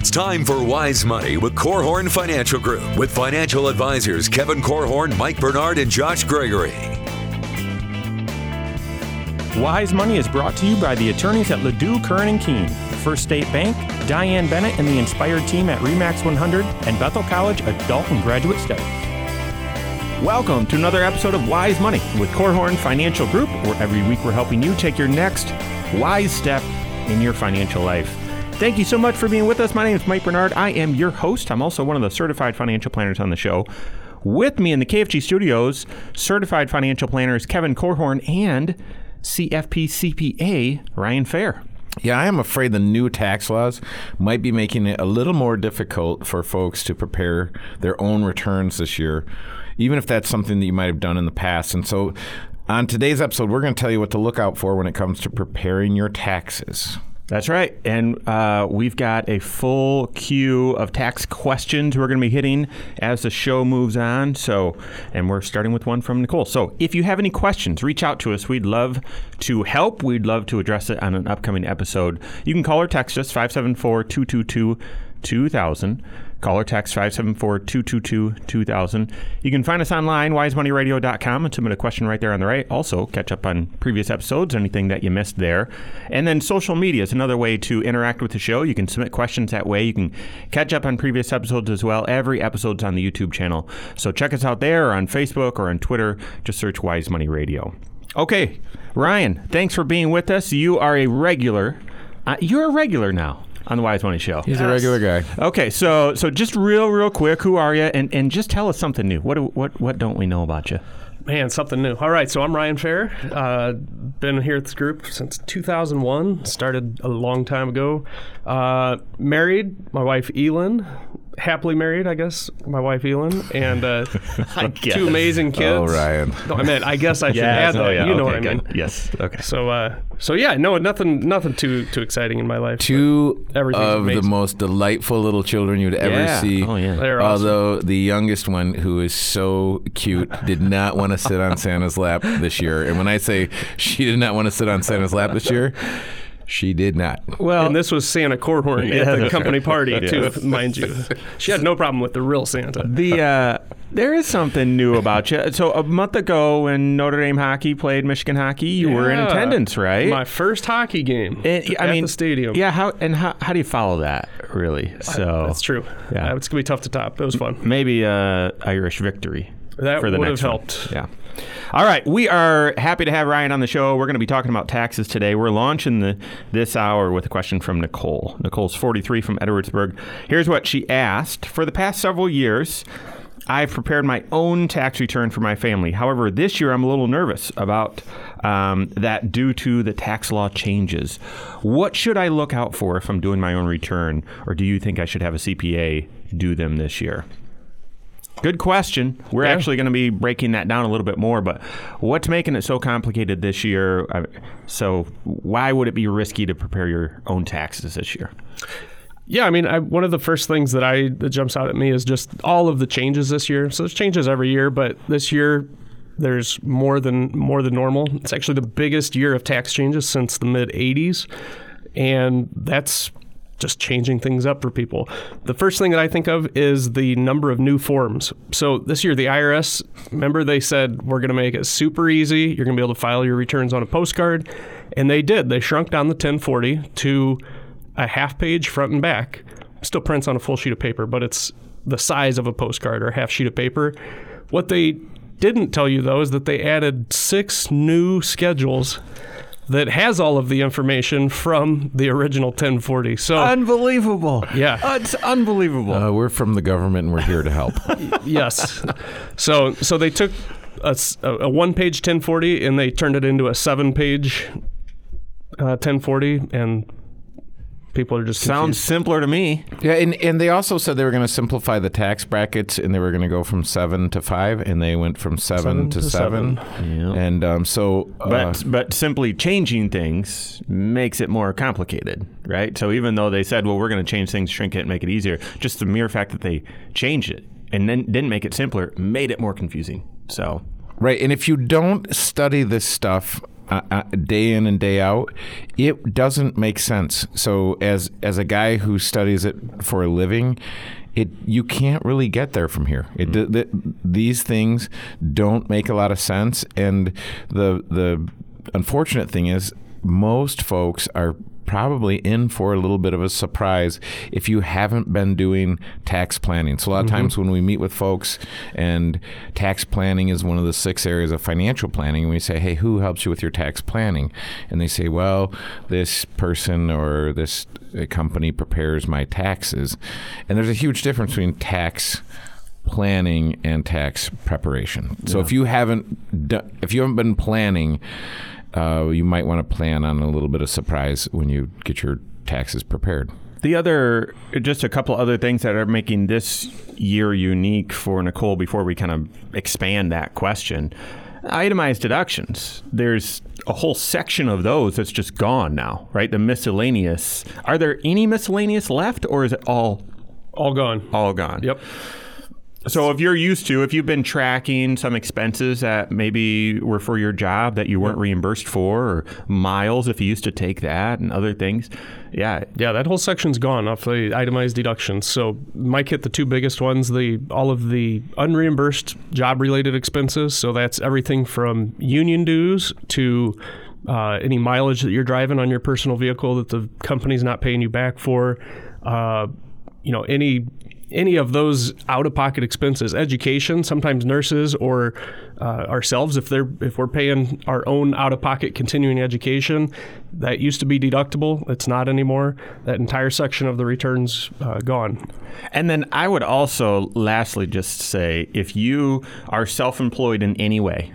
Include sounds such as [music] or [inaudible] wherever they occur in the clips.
It's time for Wise Money with Korhorn Financial Group with financial advisors Kevin Korhorn, Mike Bernard, and Josh Gregory. Wise Money is brought to you by the attorneys at LaDue, Curran, and Kuehn, First State Bank, Diane Bennett and the Inspired team at Remax 100, and Bethel College Adult and Graduate Studies. Welcome to another episode of Wise Money with Korhorn Financial Group, where every week we're helping you take your next wise step in your financial life. Thank you so much for being with us. My name is Mike Bernard. I am your host. I'm also one of the certified financial planners on the show. With me in the KFG studios, certified financial planners Kevin Korhorn and CFP CPA Ryan Fair. Yeah, I am afraid the new tax laws might be making it a little more difficult for folks to prepare their own returns this year, even if that's something that you might have done in the past. And so, on today's episode, we're going to tell you what to look out for when it comes to preparing your taxes. That's right. And uh, we've got a full queue of tax questions we're going to be hitting as the show moves on. So, and we're starting with one from Nicole. So, if you have any questions, reach out to us. We'd love to help. We'd love to address it on an upcoming episode. You can call or text us 574 222 2000. Call or text 574-222-2000. You can find us online, wisemoneyradio.com, and submit a question right there on the right. Also, catch up on previous episodes, anything that you missed there. And then social media is another way to interact with the show. You can submit questions that way. You can catch up on previous episodes as well. Every episode's on the YouTube channel. So check us out there on Facebook or on Twitter. Just search Wise Money Radio. Okay, Ryan, thanks for being with us. You are a regular. Uh, you're a regular now on the Wise Money Show. He's a regular guy. Okay, so so just real real quick, who are you? And and just tell us something new. What do, what what don't we know about you? Man, something new. All right, so I'm Ryan Fair. Uh, been here at this group since 2001. Started a long time ago. Uh, married, my wife Elin. Happily married, I guess. My wife Elin and uh, [laughs] two amazing kids. Oh, Ryan. No, I meant I guess I should add that. oh, yeah. You know okay, what I mean. Yes. Okay. So, uh, so yeah, no, nothing, nothing too too exciting in my life. Two of the most delightful little children you'd ever Yeah. see. Oh, yeah. They're awesome. Although the youngest one, who is so cute, did not want to sit on Santa's lap this year. And when I say she did not want to sit on Santa's lap this year, she did not. Well, and this was Santa Korhorn Yeah, at the company right. party Yeah. too, mind you. She had no problem with the real Santa. the uh, there is something new about you. So a month ago, when Notre Dame hockey played Michigan hockey, you were in attendance, right? My first hockey game And, I at mean, the stadium. Yeah. How and how, how do you follow that? Really? So That's true. Yeah. Uh, it's gonna be tough to top. It was fun. maybe uh, Irish victory. That for the would next have one. helped. Yeah. All right, we are happy to have Ryan on the show. We're going to be talking about taxes today. We're launching the this hour with a question from Nicole. Nicole's 43 from Edwardsburg. Here's what she asked: For the past several years, I've prepared my own tax return for my family. However, this year I'm a little nervous about um, that due to the tax law changes. What should I look out for if I'm doing my own return, or do you think I should have a CPA do them this year? Good question. We're Yeah. actually going to be breaking that down a little bit more, but what's making it so complicated this year? So, why would it be risky to prepare your own taxes this year? Yeah, I mean, I, one of the first things that I that jumps out at me is just all of the changes this year. So there's changes every year, but this year there's more than more than normal. It's actually the biggest year of tax changes since the mid '80s, and that's just changing things up for people. The first thing that I think of is the number of new forms. So this year, the IRS, remember they said we're going to make it super easy. You're going to be able to file your returns on a postcard, and they did. They shrunk down the 1040 to a half page front and back. Still prints on a full sheet of paper, but it's the size of a postcard or a half sheet of paper. What they didn't tell you though is that they added six new schedules that has all of the information from the original 1040. So Unbelievable. Yeah. Uh, it's unbelievable. Uh, we're from the government and we're here to help. [laughs] yes. So so they took a one-page 1040 and they turned it into a seven-page uh, 1040, and people are just Sounds confused. simpler to me. Yeah, and, and they also said they were going to simplify the tax brackets, and they were going to go from seven to five, and they went from seven, Seven to, to seven. Yeah. And um, so, uh, But but simply changing things makes it more complicated, right? So even though they said, well, we're going to change things, shrink it, make it easier, just the mere fact that they changed it and then didn't make it simpler made it more confusing. So right, and if you don't study this stuff uh, uh, day in and day out, it doesn't make sense. So as as a guy who studies it for a living, it you can't really get there from here. It Mm-hmm. th- th- these things don't make a lot of sense, and the the unfortunate thing is most folks are probably in for a little bit of a surprise if you haven't been doing tax planning. So a lot of times when we meet with folks and tax planning is one of the six areas of financial planning, and we say, "Hey, who helps you with your tax planning?" And they say, "Well, this person or this uh, company prepares my taxes." And there's a huge difference between tax planning and tax preparation. So if you haven't do, if you haven't been planning, uh, you might want to plan on a little bit of surprise when you get your taxes prepared. The other, just a couple other things that are making this year unique for Nicole before we kind of expand that question. Itemized deductions. There's a whole section of those that's just gone now, right? The miscellaneous. Are there any miscellaneous left or is it all All gone. all gone? Yep. So if you're used to, if you've been tracking some expenses that maybe were for your job that you weren't reimbursed for, or miles if you used to take that and other things, yeah, Yeah, that whole section's gone off the itemized deductions. So Mike hit the two biggest ones: the all of the unreimbursed job-related expenses. So that's everything from union dues to uh, any mileage that you're driving on your personal vehicle that the company's not paying you back for. Uh, you know, any any of those out-of-pocket expenses, education, sometimes nurses or uh, ourselves, if they're if we're paying our own out-of-pocket continuing education, that used to be deductible. It's not anymore. That entire section of the returns uh, gone. And then I would also, lastly, just say if you are self employed in any way,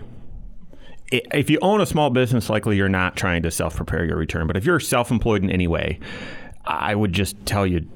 if you own a small business, likely you're not trying to self prepare your return. But if you're self employed in any way, I would just tell you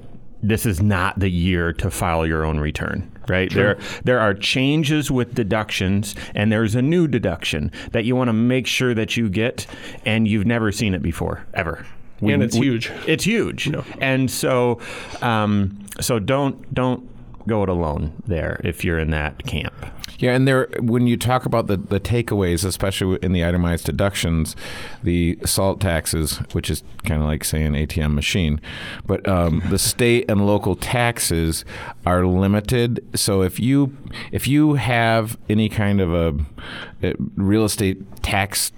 this is not the year to file your own return. Right there, there are changes with deductions, and there's a new deduction that you want to make sure that you get, and you've never seen it before, ever. We- And it's we- huge. It's huge, and so, um, so don't don't go it alone there if you're in that camp. Yeah, and there when you talk about the, the takeaways, especially in the itemized deductions, the salt taxes, which is kind of like saying ATM machine, but um, the [laughs] state and local taxes are limited. So if you if you have any kind of a, a real estate tax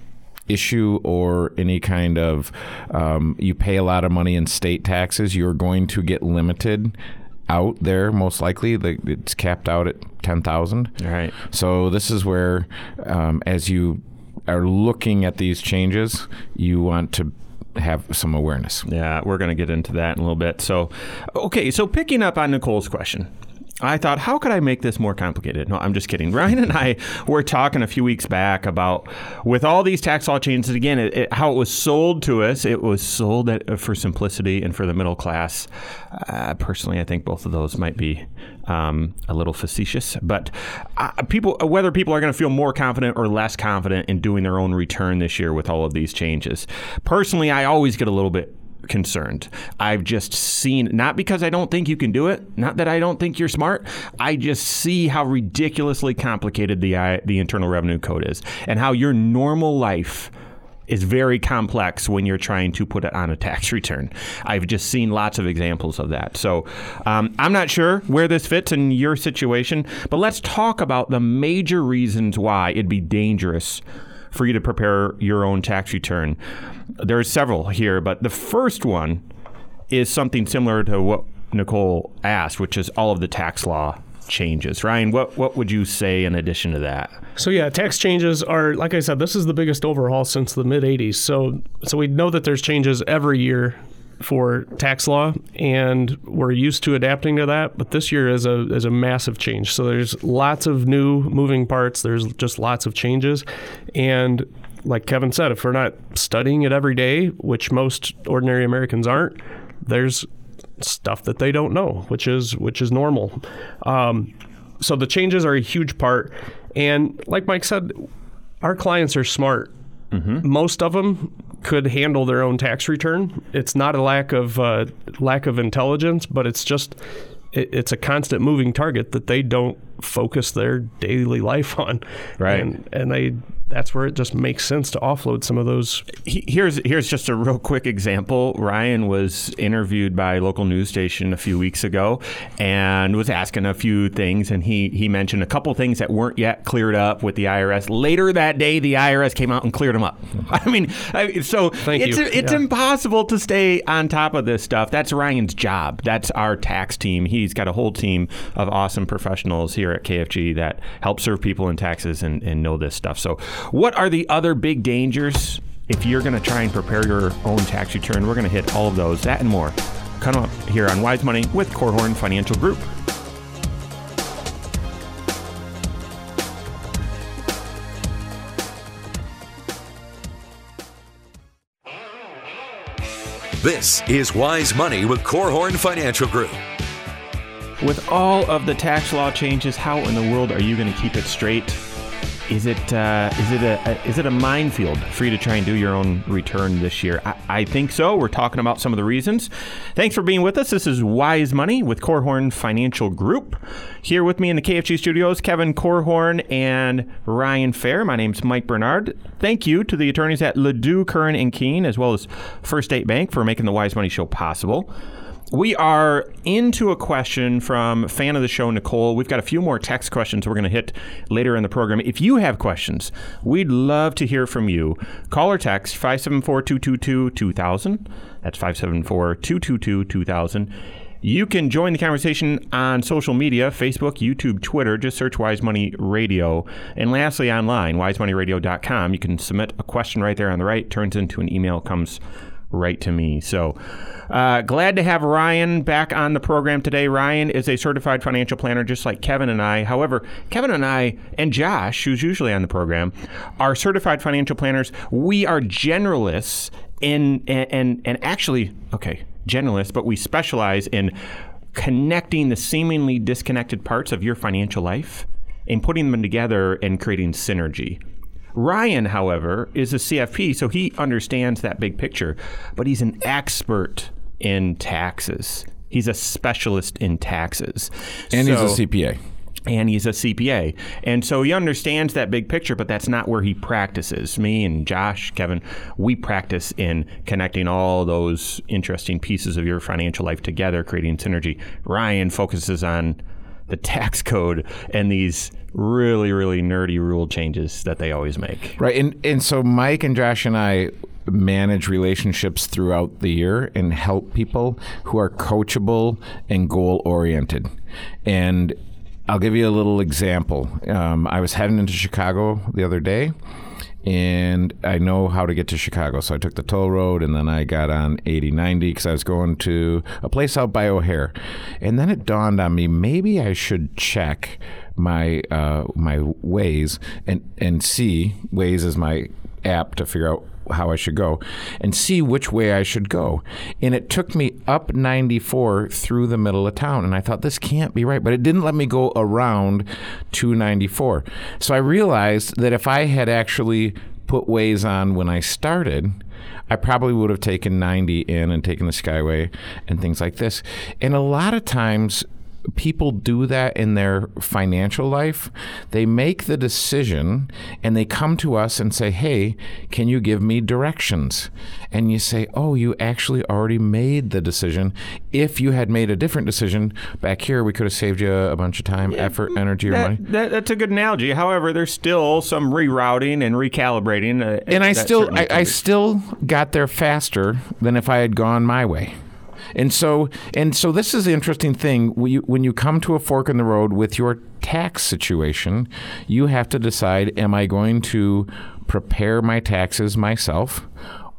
issue or any kind of um, you pay a lot of money in state taxes, you're going to get limited out there most likely. The, it's capped out at ten thousand. Right. So this is where, um, as you are looking at these changes, you want to have some awareness. Yeah, we're going to get into that in a little bit. So, okay, so picking up on Nicole's question. I thought, how could I make this more complicated? No, I'm just kidding. [laughs] Ryan and I were talking a few weeks back about with all these tax law changes. Again, it, it, how it was sold to us. It was sold at, for simplicity and for the middle class. Uh, personally, I think both of those might be um, a little facetious. But uh, people, whether people are going to feel more confident or less confident in doing their own return this year with all of these changes. Personally, I always get a little bit concerned. I've just seen, not because I don't think you can do it, not that I don't think you're smart. I just see how ridiculously complicated the the Internal Revenue Code is, and how your normal life is very complex when you're trying to put it on a tax [laughs] return. I've just seen lots of examples of that. So um, I'm not sure where this fits in your situation, but let's talk about the major reasons why it'd be dangerous for you to prepare your own tax return. There's several here, but the first one is something similar to what Nicole asked, which is all of the tax law changes. Ryan, what what would you say in addition to that? So yeah, tax changes are like I said, this is the biggest overhaul since the mid '80s. So so we know that there's changes every year for tax law, and we're used to adapting to that. But this year is a is a massive change. So there's lots of new moving parts. There's just lots of changes, and like Kevin said, if we're not studying it every day, which most ordinary Americans aren't, there's stuff that they don't know, which is which is normal. Um, so the changes are a huge part, and like Mike said, our clients are smart. Most of them could handle their own tax return. It's not a lack of uh, lack of intelligence, but it's just it, it's a constant moving target that they don't focus their daily life [laughs] on. Right. And, and they that's where it just makes sense to offload some of those. Here's here's just a real quick example. Ryan was interviewed by a local news station a few weeks ago and was asking a few things, and he he mentioned a couple things that weren't yet cleared up with the IRS. Later that day, the IRS came out and cleared them up. [laughs] I mean, I, so Thank it's you. it's Yeah. impossible to stay on top of this stuff. That's Ryan's job. That's our tax team. He's got a whole team of awesome professionals here at KFG that help serve people in taxes and, and know this stuff. So, what are the other big dangers if you're going to try and prepare your own tax return? We're going to hit all of those, that and more. Come up here on Wise Money with Korhorn Financial Group. This is Wise Money with Korhorn Financial Group. With all of the tax law changes, how in the world are you going to keep it straight? Is it uh, is it a, a is it a minefield for you to try and do your own return this year? I, I think so. We're talking about some of the reasons. Thanks for being with us. This is Wise Money with Korhorn Financial Group. Here with me in the KFG studios, Kevin Korhorn and Ryan Fair. My name's Mike Bernard. Thank you to the attorneys at LaDue, Curran and Kuehn, as well as First State Bank for making the Wise Money Show possible. We are into a question from fan of the show, Nicole. We've got a few more text questions we're going to hit later in the program. If you have questions, we'd love to hear from you. Call or text 574 222 2000. That's 574 222 2000. You can join the conversation on social media Facebook, YouTube, Twitter. Just search Wise Money Radio. And lastly, online, wisemoneyradio.com. You can submit a question right there on the right, turns into an email, comes right to me. So uh, glad to have Ryan back on the program today. Ryan is a certified financial planner, just like Kevin and I. However, Kevin and I, and Josh, who's usually on the program, are certified financial planners. We are generalists in, and, and, and actually, okay, generalists, but we specialize in connecting the seemingly disconnected parts of your financial life and putting them together and creating synergy. Ryan, however, is a CFP, so he understands that big picture, but he's an expert in taxes. He's a specialist in taxes. And So- he's a CPA. and he's a CPA. And so he understands that big picture, but that's not where he practices. Me and Josh, Kevin, we practice in connecting all those interesting pieces of your financial life together, creating synergy. Ryan focuses on the tax [laughs] code and these really, really nerdy rule changes that they always make. Right. And and so Mike and Josh and I manage relationships throughout the year and help people who are coachable and goal oriented. And I'll give you a little example. Um, I was heading into Chicago the other day. And I know how to get to Chicago. So I took the toll road and then I got on 8090 because I was going to a place out by O'Hare. And then it dawned on me maybe I should check my uh, my Waze and, and see Waze is my app to figure out how I should go and see which way I should go. And it took me up 94 through the middle of town. And I thought, this can't be right. But it didn't let me go around 294. So I realized that if I had actually put Waze on when I started, I probably would have taken 90 in and taken the Skyway and things like this. And a lot of times, people do that in their financial life. They make the decision and they come to us and say, Hey, can you give me directions? And you say, Oh, you actually already made the decision. If you had made a different decision back here, we could have saved you a bunch of time, effort, energy, or money. That, that, that's a good analogy. However, there's still some rerouting and recalibrating. Uh, and I still I, I still got there faster than if I had gone my way. And so and so this is the interesting thing when you, when you come to a fork in the road with your tax situation, you have to decide am I going to prepare my taxes myself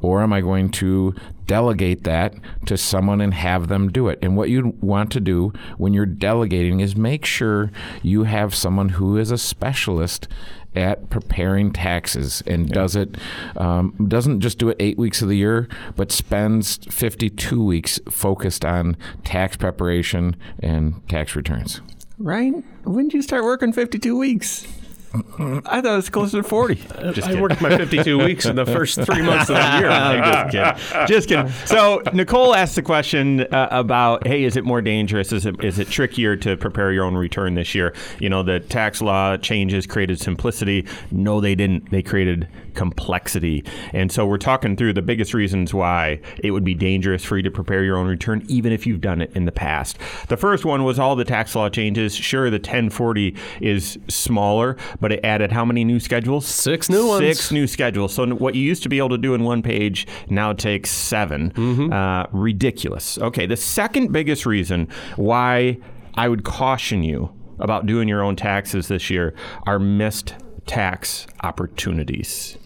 or am I going to delegate that to someone and have them do it? And what you want to do when you're delegating is make sure you have someone who is a specialist at preparing taxes and does it um, doesn't just do it eight weeks of the year, but spends 52 weeks focused on tax preparation and tax returns. Right? When did you start working 52 weeks? I thought it was closer to 40. Just I worked my 52 weeks in the first three months of the year. [laughs] I'm just kidding. Just kidding. So Nicole asked the question uh, about, hey, is it more dangerous? Is it is it trickier to prepare your own return this year? You know, the tax law changes created simplicity. No, they didn't. They created complexity. And so we're talking through the biggest reasons why it would be dangerous for you to prepare your own return, even if you've done it in the past. The first one was all the tax law changes. Sure, the 1040 is smaller, but it added how many new schedules? Six new ones. Six new schedules. So what you used to be able to do in one page now takes 7 Mm-hmm. Uh, ridiculous. Okay, the second biggest reason why I would caution you about doing your own taxes this year are missed tax opportunities.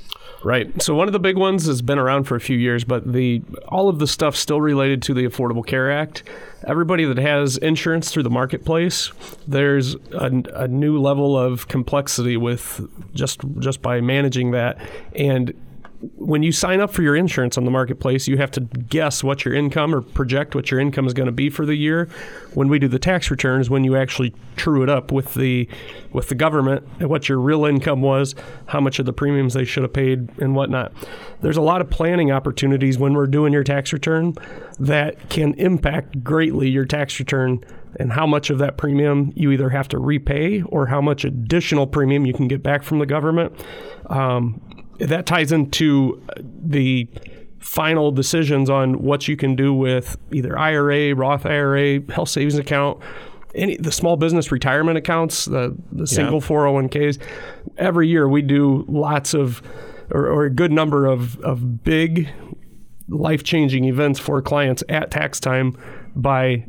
Right. So one of the big ones has been around for a few years, but the all of the stuff still related to the Affordable Care Act. Everybody that has insurance through the marketplace, there's a, a new level of complexity with just just by managing that. And when you sign up for your insurance on the marketplace, you have to guess what your income or project what your income is going to be for the year. When we do the tax returns, when you actually true it up with the with the government and what your real income was, how much of the premiums they should have paid, and whatnot. There's a lot of planning opportunities when we're doing your tax return that can impact greatly your tax return and how much of that premium you either have to repay or how much additional premium you can get back from the government. Um, that ties into the final decisions on what you can do with either IRA, Roth IRA, health savings account, any the small business retirement accounts, the, the single 401ks. Every year we do lots of or, or a good number of, of big life changing events for clients at tax time by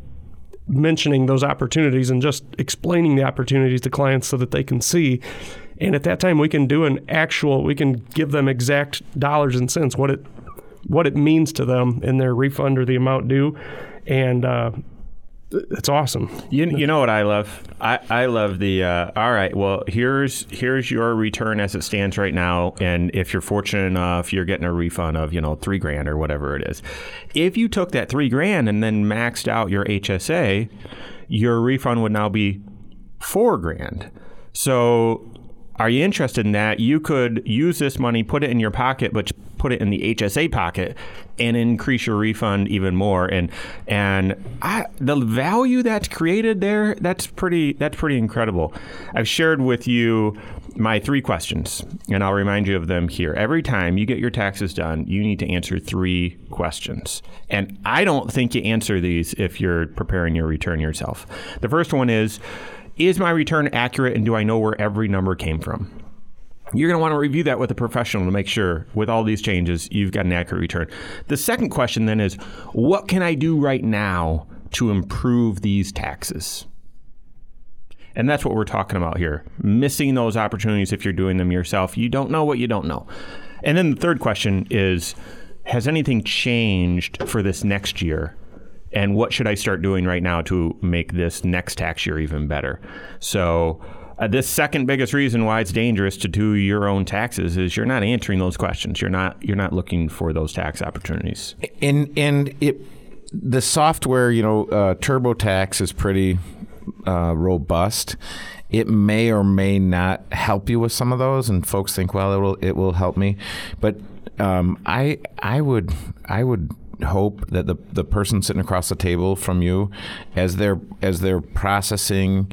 mentioning those opportunities and just explaining the opportunities to clients so that they can see. And at that time, we can do an actual, we can give them exact dollars and cents, what it what it means to them in their refund or the amount due, and uh, it's awesome. You, you know what I love? I, I love the uh, all right. Well, here's here's your return as it stands right now, and if you're fortunate enough, you're getting a refund of you know three grand or whatever it is. If you took that three grand and then maxed out your HSA, your refund would now be four grand. So are you interested in that? You could use this money, put it in your pocket, but put it in the HSA pocket and increase your refund even more. And and I, the value that's created there, that's pretty that's pretty incredible. I've shared with you my three questions, and I'll remind you of them here. Every time you get your taxes done, you need to answer three questions. And I don't think you answer these if you're preparing your return yourself. The first one is is my return accurate and do I know where every number came from? You're going to want to review that with a professional to make sure, with all these changes, you've got an accurate return. The second question then is what can I do right now to improve these taxes? And that's what we're talking about here. Missing those opportunities if you're doing them yourself. You don't know what you don't know. And then the third question is Has anything changed for this next year and what should I start doing right now to make this next tax year even better? So, uh, this second biggest reason why it's dangerous to do your own taxes is you're not answering those questions. You're not you're not looking for those tax opportunities. And and it the software, you know, uh, TurboTax is pretty uh, robust. It may or may not help you with some of those, and folks think, well, it will it will help me, but um, I I would I would hope that the the person sitting across the table from you, as they're as they're processing.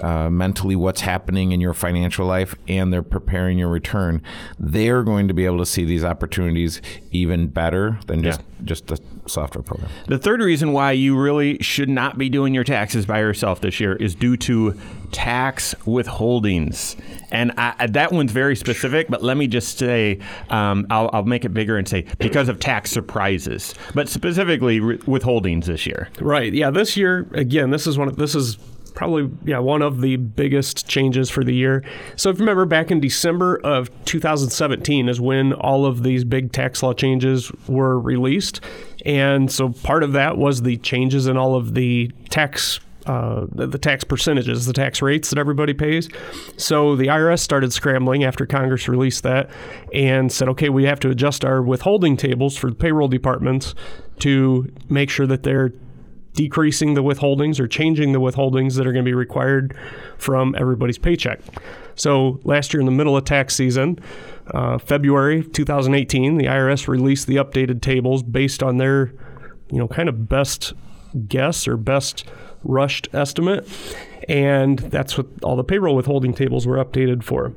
Uh, mentally, what's happening in your financial life, and they're preparing your return. They're going to be able to see these opportunities even better than just Yeah. just the software program. The third reason why you really should not be doing your taxes by yourself this year is due to tax withholdings. And I, I- that one's very specific, but let me just say, um, I'll, I'll make it bigger and say because of tax surprises, but specifically re- withholdings this year. Right. Yeah. This year, again, this is one. Of, this is probably yeah one of the biggest changes for the year. So if you remember back in December of 2017 is when all of these big tax law changes were released, and so part of that was the changes in all of the tax. Uh, the, the tax percentages, the tax rates that everybody pays. So the IRS started scrambling after Congress released that and said, okay, we have to adjust our withholding tables for the payroll departments to make sure that they're decreasing the withholdings or changing the withholdings that are going to be required from everybody's paycheck. So last year in the middle of tax season, uh, February 2018, the IRS released the updated tables based on their, you know, kind of best guess or best rushed estimate, and that's what all the payroll withholding tables were updated for.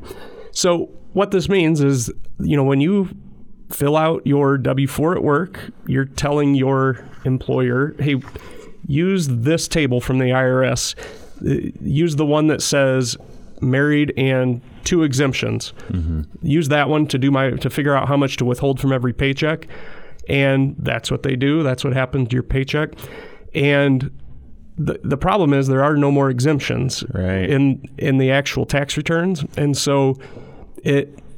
So what this means is, you know, when you fill out your W 4 at work, you're telling your employer, hey, use this table from the IRS. Uh, use the one that says married and two exemptions. Mm-hmm. Use that one to do my to figure out how much to withhold from every paycheck. And that's what they do. That's what happens to your paycheck. And the, the problem is there are no more exemptions right. in in the actual tax returns. And so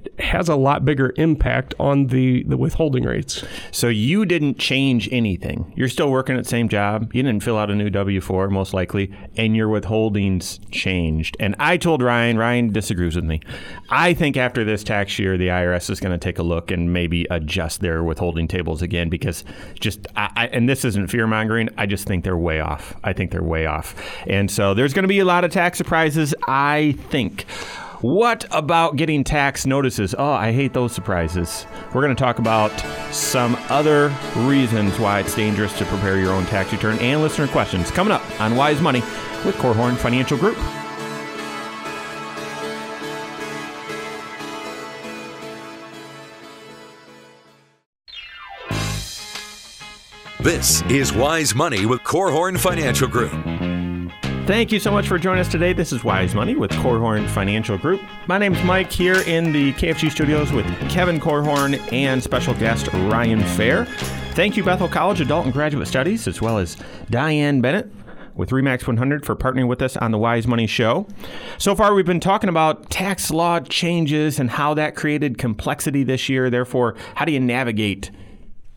it has a lot bigger impact on the, the withholding rates. So you didn't change anything. You're still working at the same job. You didn't fill out a new W 4, most likely, and your withholdings changed. And I told Ryan, Ryan disagrees with me. I think after this tax year, the IRS is going to take a look and maybe adjust their withholding tables again because just, I, I, and this isn't fear mongering, I just think they're way off. I think they're way off. And so there's going to be a lot of tax surprises, I think. What about getting tax notices? Oh, I hate those surprises. We're going to talk about some other reasons why it's dangerous to prepare your own tax return and listener questions coming up on Wise Money with Korhorn Financial Group. This is Wise Money with Korhorn Financial Group. Thank you so much for joining us today. This is Wise Money with Korhorn Financial Group. My name is Mike here in the KFG studios with Kevin Korhorn and special guest Ryan Fair. Thank you, Bethel College Adult and Graduate Studies, as well as Diane Bennett with Remax 100 for partnering with us on the Wise Money Show. So far, we've been talking about tax law changes and how that created complexity this year. Therefore, how do you navigate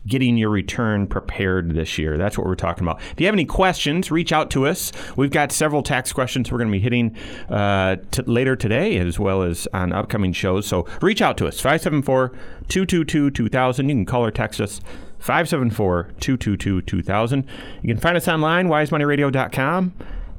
getting your return prepared this year. That's what we're talking about. If you have any questions, reach out to us. We've got several tax questions we're going to be hitting uh, t- later today as well as on upcoming shows. So reach out to us 574 222 2000. You can call or text us 574 222 2000. You can find us online, wisemoneyradio.com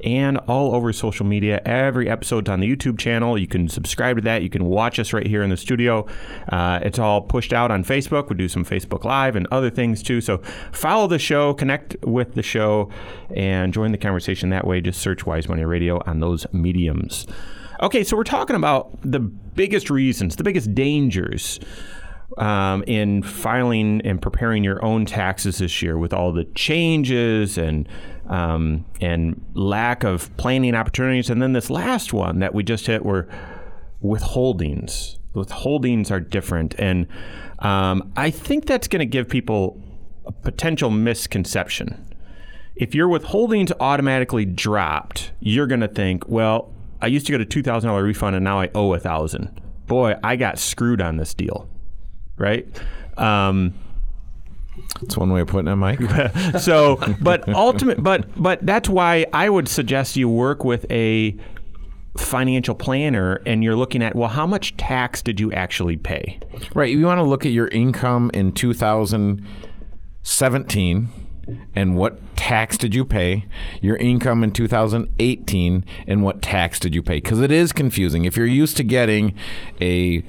and all over social media. Every episode's on the YouTube channel. You can subscribe to that. You can watch us right here in the studio. Uh, it's all pushed out on Facebook. We do some Facebook Live and other things too. So follow the show, connect with the show, and join the conversation that way. Just search Wise Money Radio on those mediums. Okay, so we're talking about the biggest reasons, the biggest dangers um, in filing and preparing your own taxes this year with all the changes and um, and lack of planning opportunities. And then this last one that we just hit were withholdings. Withholdings are different, and um, I think that's going to give people a potential misconception. If your withholdings automatically dropped, you're going to think, well, I used to get a two thousand dollar refund, and now I owe a thousand. Boy, I got screwed on this deal right? Um, that's one way of putting it, Mike. [laughs] so, but ultimate, but but that's why I would suggest you work with a financial planner and you're looking at well how much tax did you actually pay? Right you want to look at your income in 2017 and what tax did you pay your income in 2018 and what tax did you pay? Because it is confusing. If you're used to getting a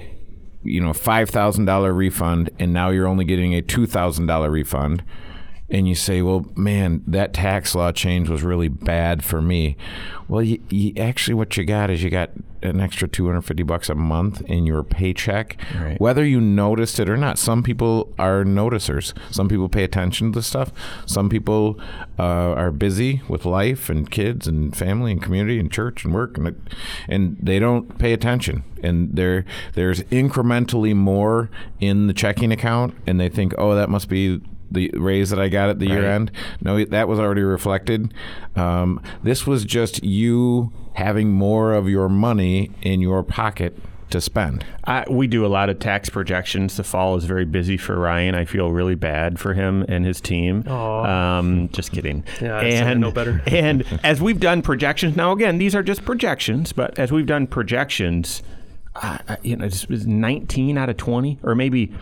you know five thousand dollar refund and now you're only getting a two thousand dollar refund and you say well man that tax law change was really bad for me. Well you, you actually what you got is you got an extra 250 bucks a month in your paycheck. Right. whether you noticed it or not some people are noticers. Some people pay attention to stuff. Some people uh, are busy with life and kids and family and community and church and work and, and they don't pay attention. And there there's incrementally more in the checking account and they think oh that must be the raise that I got at the right. year end. No, that was already reflected. Um, this was just you having more of your money in your pocket to spend. Uh, we do a lot of tax projections. The fall is very busy for Ryan. I feel really bad for him and his team. Um, just kidding. Yeah, and no better. [laughs] and as we've done projections, now again, these are just projections, but as we've done projections, uh, you know, it's 19 out of 20, or maybe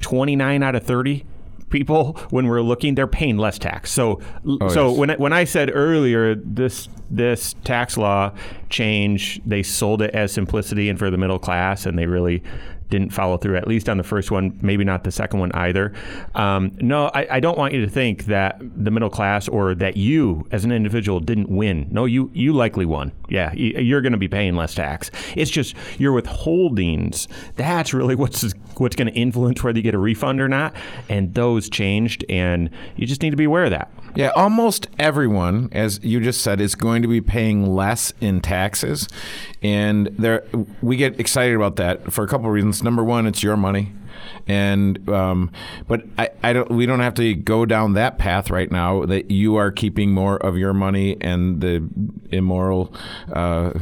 29 out of 30 people when we're looking they're paying less tax so oh, so yes. when I, when I said earlier this this tax law change they sold it as simplicity and for the middle class and they really didn't follow through, at least on the first one, maybe not the second one either. Um, no, I, I, don't want you to think that the middle class or that you as an individual didn't win. No, you, you likely won. Yeah, you're going to be paying less tax. It's just your withholdings. That's really [laughs] what's what's going to influence whether you get a refund or not. And those changed, and you just need to be aware of that. Yeah, almost everyone, as you just said, is going to be paying less in taxes, and there we get excited about that for a couple of reasons. Number one, it's your money and um, but I, I don't we don't have to go down that path right now that you are keeping more of your money and the immoral uh,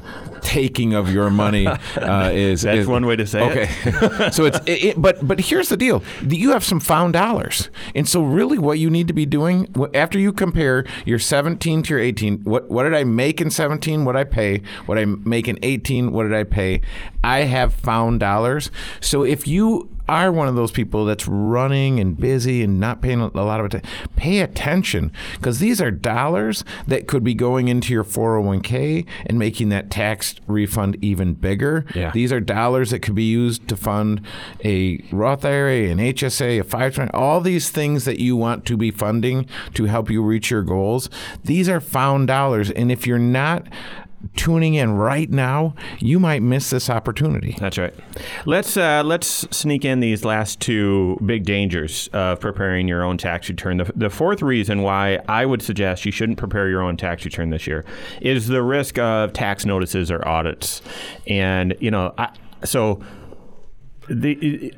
taking of your money [laughs] uh, is that's is, one way to say okay. it. Okay. So it's it, it, but but here's the deal. You have some found dollars. And so really what you need to be doing after you compare your 17 to your 18 what what did I make in 17 what I pay? What I make in 18 what did I pay? I have found dollars. So if you are one of those people that's running and busy and not paying a lot of attention, pay attention because these are dollars that could be going into your 401k and making that tax refund even bigger. Yeah. These are dollars that could be used to fund a Roth IRA, an HSA, a 520, all these things that you want to be funding to help you reach your goals. These are found dollars. And if you're not tuning in right now, you might miss this opportunity. That's right. Let's uh, let's sneak in these last two big dangers of preparing your own tax return. The, the fourth reason why I would suggest you shouldn't prepare your own tax return this year is the risk of tax notices or audits. And you know, I, so the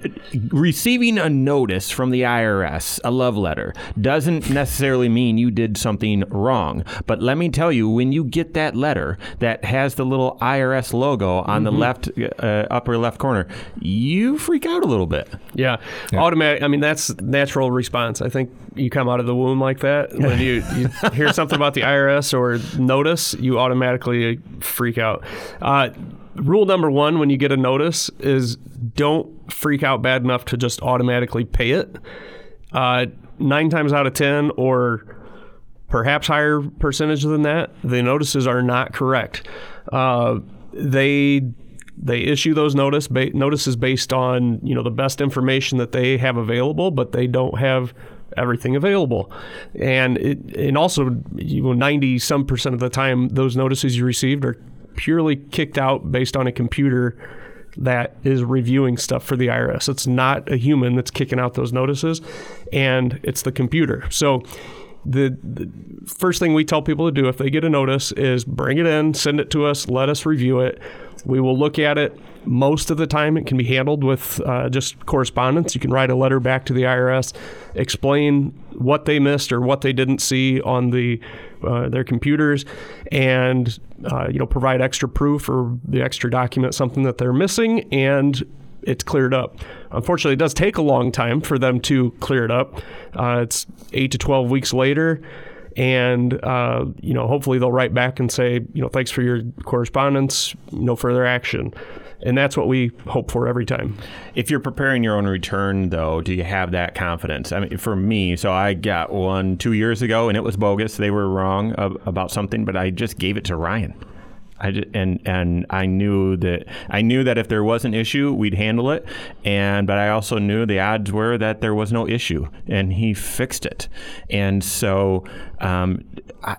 receiving a notice from the IRS, a love letter, doesn't necessarily mean you did something wrong. But let me tell you, when you get that letter that has the little IRS logo on mm-hmm. the left uh, upper left corner, you freak out a little bit. Yeah, yeah. automatic. I mean, that's natural response. I think you come out of the womb like that when you, you [laughs] hear something about the IRS or notice, you automatically freak out. Uh, rule number one when you get a notice is don't freak out bad enough to just automatically pay it. Uh, nine times out of 10, or perhaps higher percentage than that, the notices are not correct. Uh, they they issue those notice ba- notices based on you know the best information that they have available, but they don't have everything available. And it, and also, you know, 90 some percent of the time, those notices you received are purely kicked out based on a computer that is reviewing stuff for the IRS. It's not a human that's kicking out those notices, and it's the computer. So, the, the, first thing we tell people to do if they get a notice is bring it in, send it to us, let us review it. We will look at it. Most of the time, it can be handled with uh, just correspondence. You can write a letter back to the IRS, explain what they missed or what they didn't see on the uh, their computers, and uh, you know provide extra proof or the extra document something that they're missing, and it's cleared up. Unfortunately, it does take a long time for them to clear it up. Uh, it's eight to twelve weeks later and uh, you know hopefully they'll write back and say you know thanks for your correspondence no further action and that's what we hope for every time. If you're preparing your own return, though, do you have that confidence? I mean, for me, so I got one two years ago, and it was bogus. They were wrong about something, but I just gave it to Ryan. I and and I knew that I knew that if there was an issue, we'd handle it. And but I also knew the odds were that there was no issue, and he fixed it. And so, um,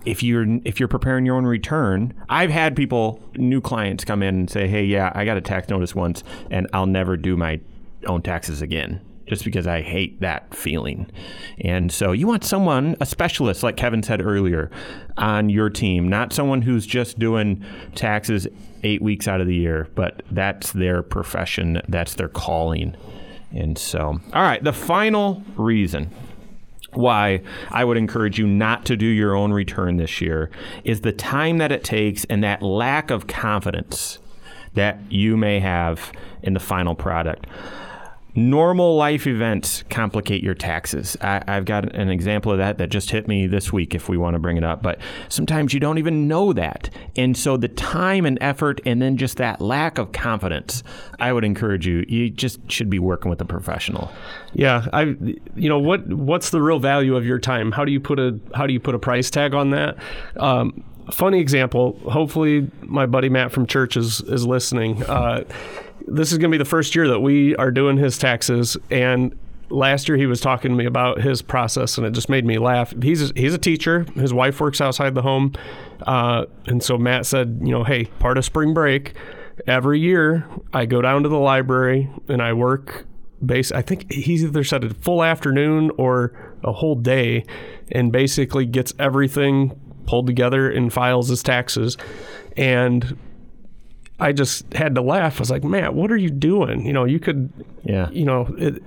if you're if you're preparing your own return, I've had people, new clients, come in and say, "Hey, yeah, I got a tax notice once, and I'll never do my own taxes again." Just because I hate that feeling. And so you want someone, a specialist, like Kevin said earlier, on your team, not someone who's just doing taxes eight weeks out of the year, but that's their profession, that's their calling. And so, all right, the final reason why I would encourage you not to do your own return this year is the time that it takes and that lack of confidence that you may have in the final product normal life events complicate your taxes. I, have got an example of that that just hit me this week if we want to bring it up. But sometimes you don't even know that. And so the time and effort and then just that lack of confidence, I would encourage you, you just should be working with a professional. Yeah. I, you know, what, what's the real value of your time? How do you put a, how do you put a price tag on that? Um, funny example. Hopefully my buddy Matt from church is, is listening. Uh, this is going to be the first year that we are doing his taxes and last year he was talking to me about his process and it just made me laugh. He's a, he's a teacher. His wife works outside the home. Uh, and so matt said you know hey part of spring break every year i go down to the library and i work base i think he's either said a full afternoon or a whole day and basically gets everything pulled together and files his taxes. And I just had to laugh. I was like, Matt, what are you doing? You know, you could, yeah, you know, it,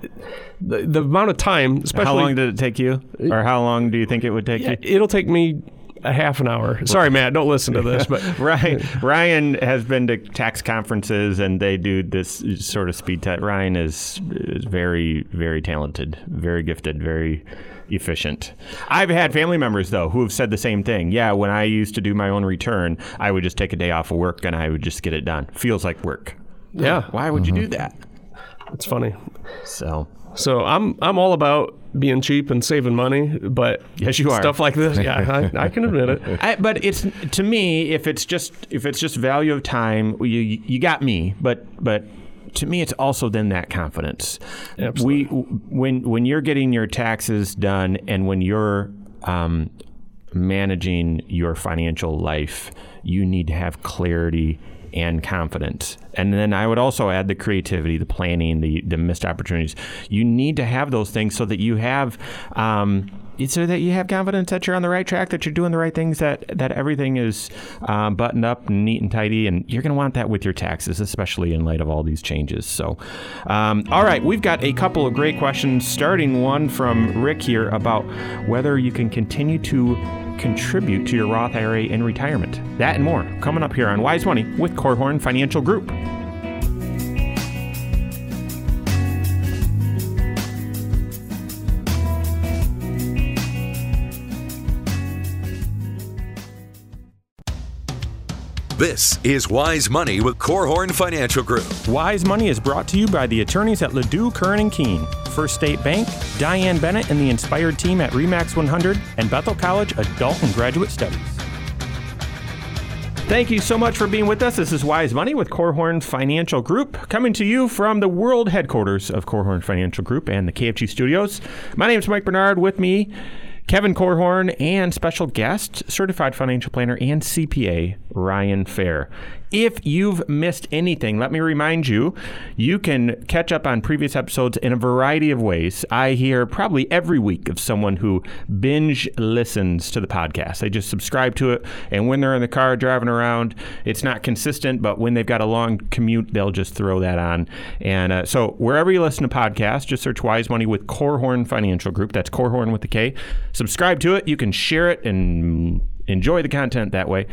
the, the amount of time, especially. How long did it take you? Or how long do you think it would take yeah, you? It'll take me a half an hour. Sorry, Matt, don't listen to this. But [laughs] Ryan, Ryan has been to tax conferences and they do this sort of speed test. Ryan is, is very, very talented, very gifted, very efficient. I've had family members though who have said the same thing. Yeah, when I used to do my own return, I would just take a day off of work and I would just get it done. Feels like work. Yeah. Why would mm-hmm. you do that? It's funny. So so I'm I'm all about being cheap and saving money, but yes, you are stuff like this. Yeah, I, I can admit it. [laughs] I, but it's to me, if it's just if it's just value of time, you you got me. But but to me, it's also then that confidence. Absolutely. We when when you're getting your taxes done and when you're um, managing your financial life, you need to have clarity and confidence. And then I would also add the creativity, the planning, the the missed opportunities. You need to have those things so that you have. Um, so that you have confidence that you're on the right track, that you're doing the right things, that that everything is uh, buttoned up and neat and tidy, and you're going to want that with your taxes, especially in light of all these changes. So, um, all right, we've got a couple of great questions. Starting one from Rick here about whether you can continue to contribute to your Roth IRA in retirement. That and more coming up here on Wise Money with Korhorn Financial Group. This is Wise Money with Korhorn Financial Group. Wise Money is brought to you by the attorneys at LaDue, Curran and Kuehn, First State Bank, Diane Bennett and the Inspired team at Remax 100, and Bethel College Adult and Graduate Studies. Thank you so much for being with us. This is Wise Money with Korhorn Financial Group, coming to you from the world headquarters of Korhorn Financial Group and the KFG studios. My name is Mike Bernard. With me Kevin Korhorn and special guest, certified financial planner and CPA, Ryan Fair. If you've missed anything, let me remind you, you can catch up on previous episodes in a variety of ways. I hear probably every week of someone who binge listens to the podcast. They just subscribe to it, and when they're in the car driving around, it's not consistent, but when they've got a long commute, they'll just throw that on. And uh, so wherever you listen to podcasts, just search Wise Money with Korhorn Financial Group. That's Korhorn with the K. Subscribe to it. You can share it and enjoy the content that way.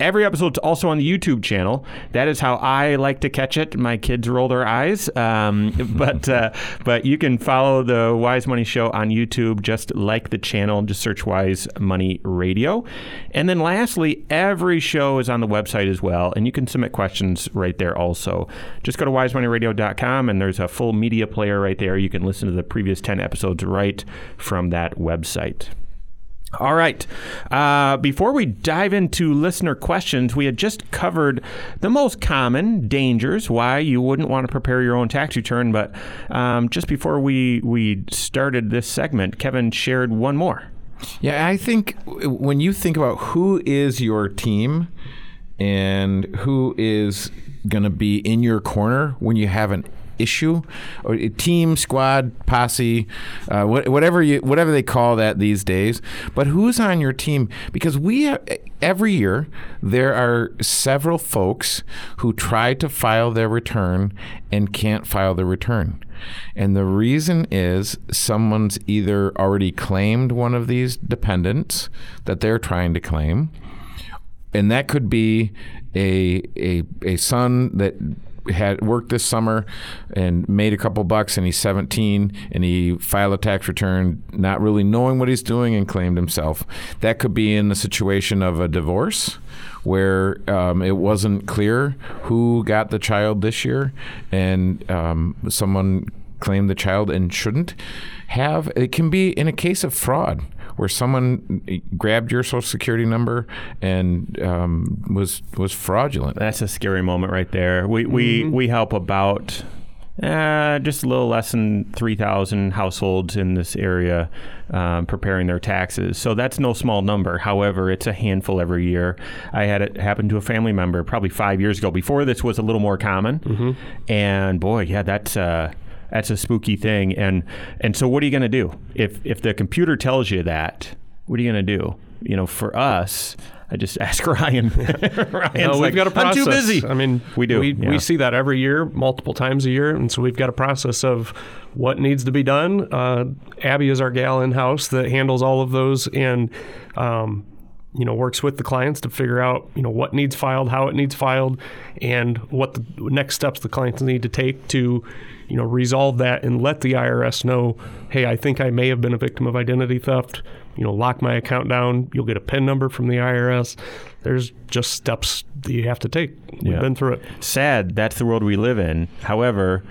Every episode's also on the YouTube channel. That is how I like to catch it. My kids roll their eyes, um, [laughs] but uh, but you can follow the Wise Money Show on YouTube. Just like the channel, just search Wise Money Radio. And then lastly, every show is on the website as well, and you can submit questions right there also. Just go to wisemoneyradio.com, and there's a full media player right there. You can listen to the previous ten episodes right from that website. All right. Uh, before we dive into listener questions, we had just covered the most common dangers why you wouldn't want to prepare your own tax return. But um, just before we we started this segment, Kevin shared one more. Yeah, I think when you think about who is your team and who is going to be in your corner when you have an issue or team, squad, posse, uh, whatever you whatever they call that these days. But who's on your team? Because we have, every year there are several folks who try to file their return and can't file the return. And the reason is someone's either already claimed one of these dependents that they're trying to claim, and that could be a a, a son that had worked this summer and made a couple bucks and he's 17 and he filed a tax return not really knowing what he's doing and claimed himself. That could be in the situation of a divorce where um, it wasn't clear who got the child this year and um, someone claimed the child and shouldn't have. It can be in a case of fraud where someone grabbed your social security number and um, was was fraudulent. That's a scary moment right there. We we we help about uh, just a little less than 3,000 households in this area um, preparing their taxes. So that's no small number. However, it's a handful every year. I had it happen to a family member probably five years ago. Before this was a little more common. And boy, yeah, that's. Uh, that's a spooky thing, and and so what are you going to do if if the computer tells you that? What are you going to do? You know, for us, I just [laughs] ask Ryan. [laughs] Ryan's No, we've like, got a process. I'm too busy. I mean, We do, We, yeah. we see that every year, multiple times a year, and so we've got a process of what needs to be done. Uh, Abby is our gal in house that handles all of those, and um, you know works with the clients to figure out you know what needs filed, how it needs filed, and what the next steps the clients need to take to you know resolve that and let the IRS know, hey, I think I may have been a victim of identity theft. You know, lock my account down. You'll get a PIN number from the IRS. There's just steps that you have to take. We've Yeah. been through it. Sad, that's the world we live in. However,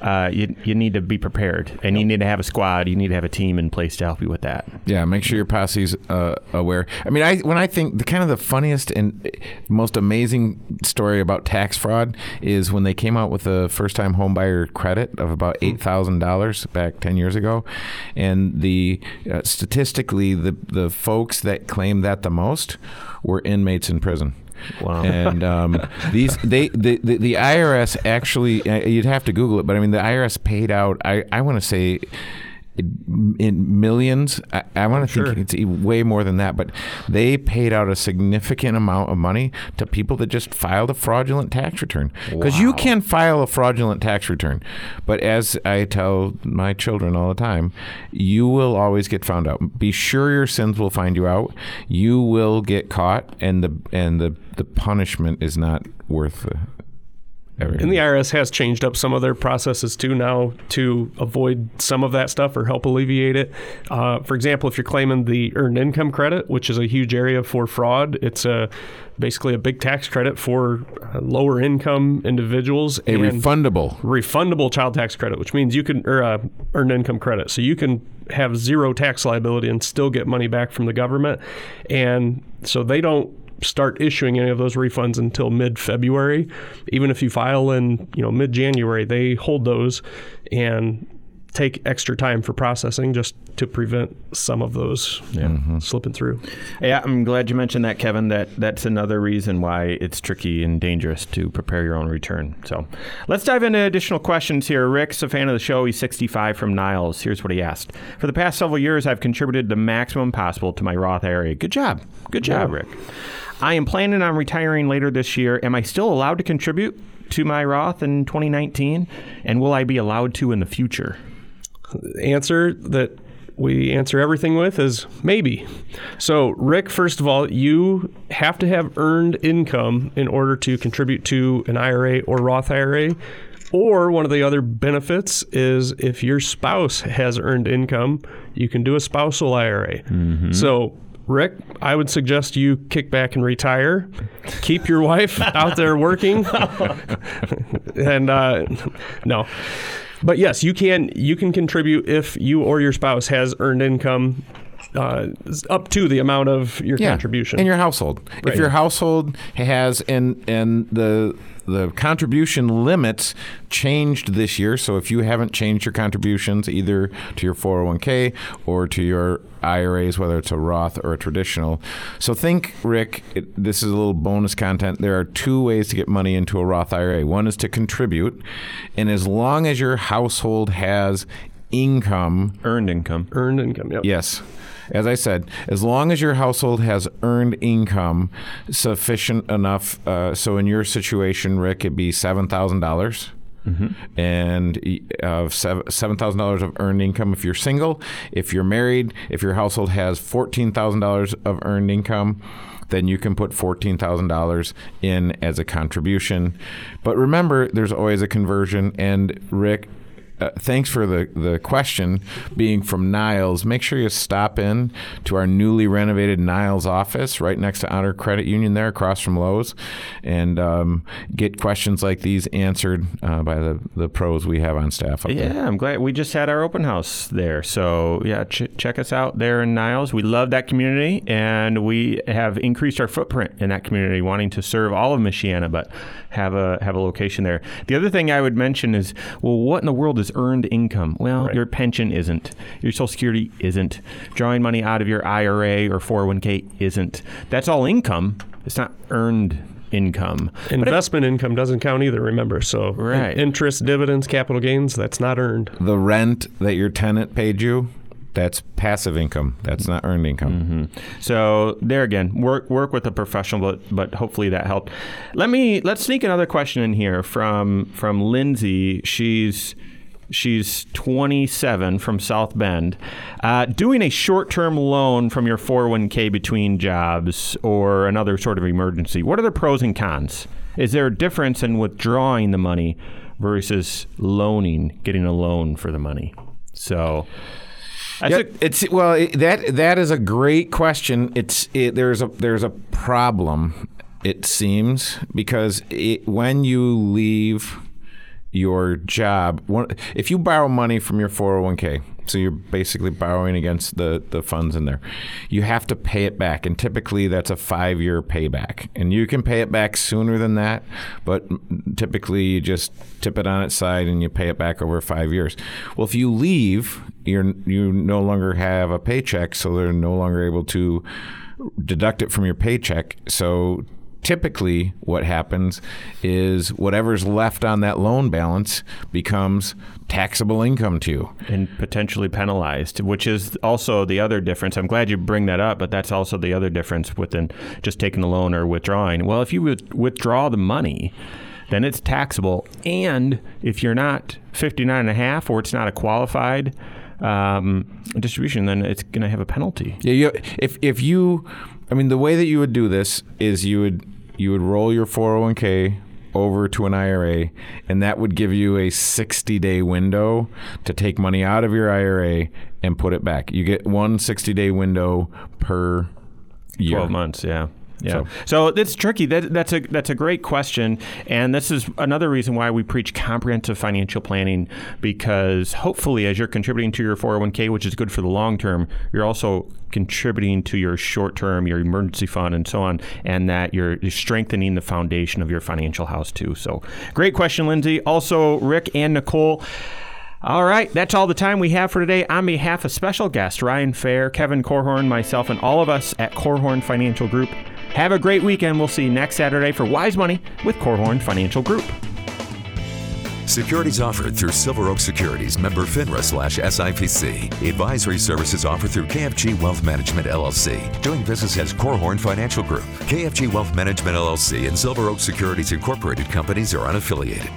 uh, you, you need to be prepared, and you need to have a squad. You need to have a team in place to help you with that. Yeah, make sure your posse's uh, aware. I mean, I when I think the kind of the funniest and most amazing story about tax fraud is when they came out with the first time home buyer credit of about eight thousand dollars back ten years ago, and the uh, statistically the the folks that claimed that the most were inmates in prison. Wow. And um, [laughs] these they the, the the IRS actually uh, you'd have to Google it, but I mean the IRS paid out I I want to say in millions. I, I want to Sure. think it's way more than that, but they paid out a significant amount of money to people that just filed a fraudulent tax return. Because you can file a fraudulent tax return, but as I tell my children all the time, you will always get found out. Be sure your sins will find you out. You will get caught, and the and the the punishment is not worth. Uh, everything. And the IRS has changed up some of their processes too now to avoid some of that stuff or help alleviate it. Uh, for example, if you're claiming the earned income credit, which is a huge area for fraud, it's a basically a big tax credit for uh, lower income individuals. a refundable. refundable child tax credit, which means you can or uh, earned income credit, so you can have zero tax liability and still get money back from the government, and so they don't start issuing any of those refunds until mid-February. Even if you file in you know mid-January, they hold those and take extra time for processing just to prevent some of those uh, mm-hmm. slipping through. Yeah, I'm glad you mentioned that, Kevin. That that's another reason why it's tricky and dangerous to prepare your own return. So, let's dive into additional questions here. Rick's a fan of the show. He's 65 from Niles. Here's what he asked: For the past several years, I've contributed the maximum possible to my Roth IRA. Good job, good job, Rick. I am planning on retiring later this year. Am I still allowed to contribute to my Roth in 2019? And will I be allowed to in the future? Answer that we answer everything with is maybe. So, Rick, first of all, you have to have earned income in order to contribute to an IRA or Roth IRA. Or one of the other benefits is if your spouse has earned income, you can do a spousal IRA. So, Rick, I would suggest you kick back and retire. Keep your wife out there working. [laughs] and uh, no. But yes, you can you can contribute if you or your spouse has earned income uh, up to the amount of your contribution. in your household. Right. If your household has and and the the contribution limits changed this year, so if you haven't changed your contributions either to your 401k or to your IRAs, whether it's a Roth or a traditional, so think, Rick. It, this is a little bonus content. There are two ways to get money into a Roth IRA. One is to contribute, and as long as your household has income Earned income. earned income. Yep. Yes. As I said, as long as your household has earned income sufficient enough, uh, so in your situation, Rick, it'd be seven thousand dollars. and uh, seven thousand dollars of earned income if you're single. If you're married, if your household has fourteen thousand dollars of earned income then you can put $14,000 in as a contribution. But remember, there's always a conversion. And Rick, uh, thanks for the, the question being from Niles. Make sure you stop in to our newly renovated Niles office right next to Honor Credit Union there across from Lowe's and um, get questions like these answered uh, by the, the pros we have on staff. yeah, there. I'm glad we just had our open house there. So, yeah, ch- check us out there in Niles. We love that community and we have increased our footprint in that community, wanting to serve all of Michiana, but have a, have a location there. The other thing I would mention is well, what in the world is is earned income. Well, right. your pension isn't. Your Social Security isn't. Drawing money out of your IRA or 401k isn't. That's all income. It's not earned income. Investment it, income doesn't count either, remember. So right. interest, dividends, capital gains, that's not earned. The rent that your tenant paid you, that's passive income. That's not earned income. Mm-hmm. So there again, work work with a professional, but but hopefully that helped. Let me let's sneak another question in here from from Lindsay. She's She's 27 from South Bend. Uh, doing a short term loan from your 401k between jobs or another sort of emergency, what are the pros and cons? Is there a difference in withdrawing the money versus loaning, getting a loan for the money? So. Yep, a, it's well it, that that is a great question. It's it, there's a there's a problem. It seems because it, when you leave your job. If you borrow money from your 401k, so you're basically borrowing against the, the funds in there, you have to pay it back. And typically that's a five year payback. And you can pay it back sooner than that, but typically you just tip it on its side and you pay it back over five years. Well, if you leave, you're, you no longer have a paycheck, so they're no longer able to deduct it from your paycheck. So typically what happens is whatever's left on that loan balance becomes taxable income to you. And potentially penalized which is also the other difference. I'm glad you bring that up but that's also the other difference within just taking a loan or withdrawing. Well if you withdraw the money then it's taxable. And if you're not 59 and a half or it's not a qualified um, distribution then it's going to have a penalty. Yeah you, if, if you I mean, the way that you would do this is you would you would roll your 401k over to an IRA, and that would give you a 60 day window to take money out of your IRA and put it back. You get one 60 day window per year. 12 months, yeah. Yeah. So, so it's tricky. That, that's a that's a great question, and this is another reason why we preach comprehensive financial planning because hopefully, as you're contributing to your 401k, which is good for the long term, you're also contributing to your short term, your emergency fund, and so on, and that you're, you're strengthening the foundation of your financial house too. So, great question, Lindsay. Also, Rick and Nicole. All right, that's all the time we have for today. On behalf of special guest Ryan Fair, Kevin Korhorn, myself, and all of us at Korhorn Financial Group, have a great weekend. We'll see you next Saturday for Wise Money with Korhorn Financial Group. Securities offered through Silver Oak Securities, member FINRA slash SIPC. Advisory services offered through KFG Wealth Management LLC, doing business as Korhorn Financial Group. KFG Wealth Management LLC and Silver Oak Securities Incorporated companies are unaffiliated.